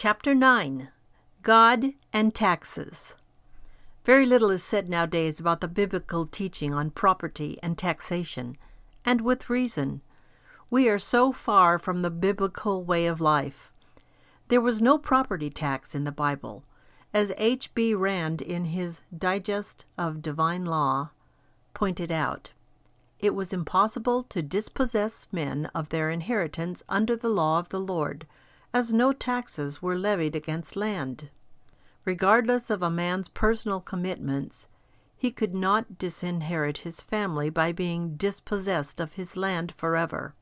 Chapter 9 God and Taxes. Very little is said nowadays about the biblical teaching on property and taxation, and with reason. We are so far from the biblical way of life. There was no property tax in the Bible. As H. B. Rand, in his Digest of Divine Law, pointed out, it was impossible to dispossess men of their inheritance under the law of the Lord, as no taxes were levied against land. Regardless of a man's personal commitments, he could not disinherit his family by being dispossessed of his land forever.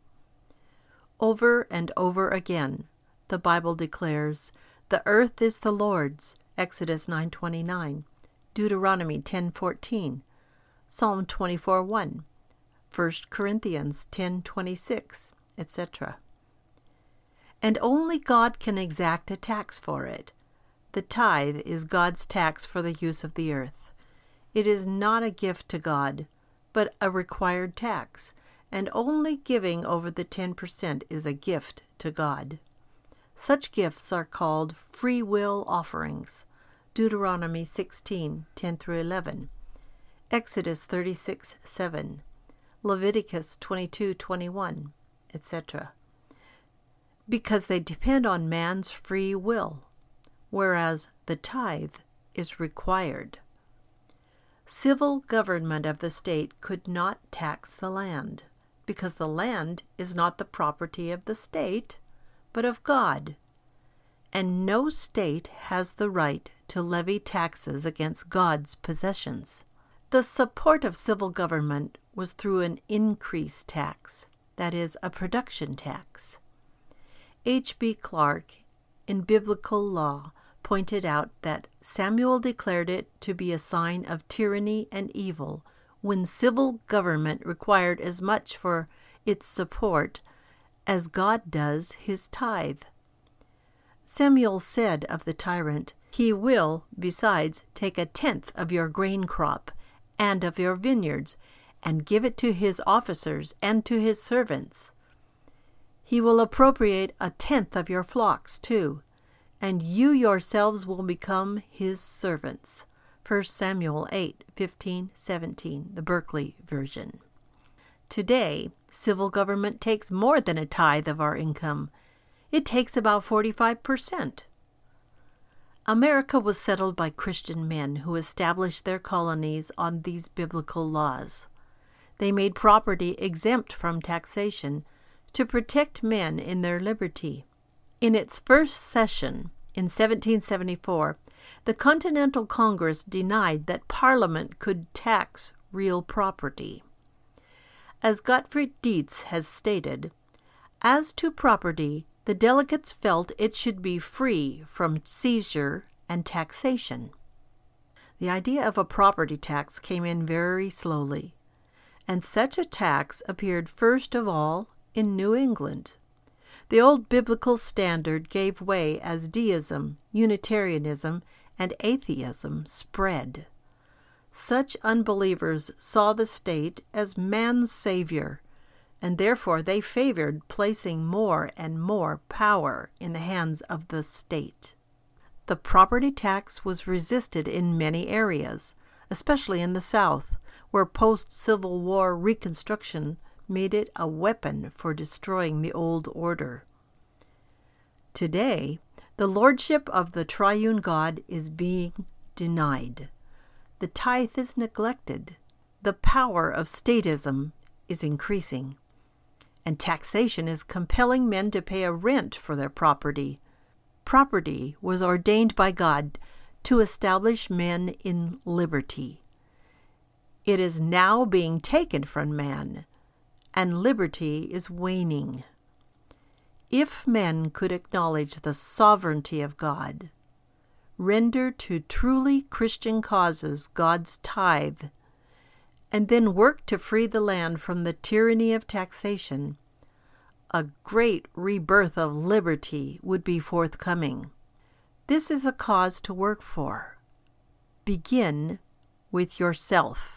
Over and over again, the Bible declares, "The earth is the Lord's." Exodus 9:29, Deuteronomy 10:14, Psalm 24:1, 1 Corinthians 10:26, etc. And only God can exact a tax for it. The tithe is God's tax for the use of the earth. It is not a gift to God, but a required tax, and only giving over the 10% is a gift to God. Such gifts are called free will offerings. Deuteronomy 16 10 through 11, Exodus 36 7, Leviticus 22 21, etc. Because they depend on man's free will, whereas the tithe is required. Civil government of the state could not tax the land, because the land is not the property of the state, but of God and no state has the right to levy taxes against God's possessions. The support of civil government was through an increase tax, that is, a production tax. H. B. Clark, in Biblical Law, pointed out that Samuel declared it to be a sign of tyranny and evil when civil government required as much for its support as God does his tithe. Samuel said of the tyrant, He will, besides, take a tenth of your grain crop and of your vineyards, and give it to his officers and to his servants. He will appropriate a tenth of your flocks too, and you yourselves will become his servants. 1 Samuel 8 15 17, the Berkeley version. Today, civil government takes more than a tithe of our income it takes about 45%. America was settled by Christian men who established their colonies on these biblical laws. They made property exempt from taxation to protect men in their liberty. In its first session, in 1774, the Continental Congress denied that Parliament could tax real property. As Gottfried Dietze has stated, as to property, the delegates felt it should be free from seizure and taxation. The idea of a property tax came in very slowly, and such a tax appeared first of all in New England. The old biblical standard gave way as deism, Unitarianism, and atheism spread. Such unbelievers saw the state as man's savior and therefore they favored placing more and more power in the hands of the state. The property tax was resisted in many areas, especially in the South, where post Civil War Reconstruction made it a weapon for destroying the old order. Today, the lordship of the triune God is being denied. The tithe is neglected. The power of statism is increasing and taxation is compelling men to pay a rent for their property. Property was ordained by God to establish men in liberty. It is now being taken from man, and liberty is waning. If men could acknowledge the sovereignty of God, render to truly Christian causes God's tithe and then work to free the land from the tyranny of taxation, a great rebirth of liberty would be forthcoming. This is a cause to work for. Begin with yourself.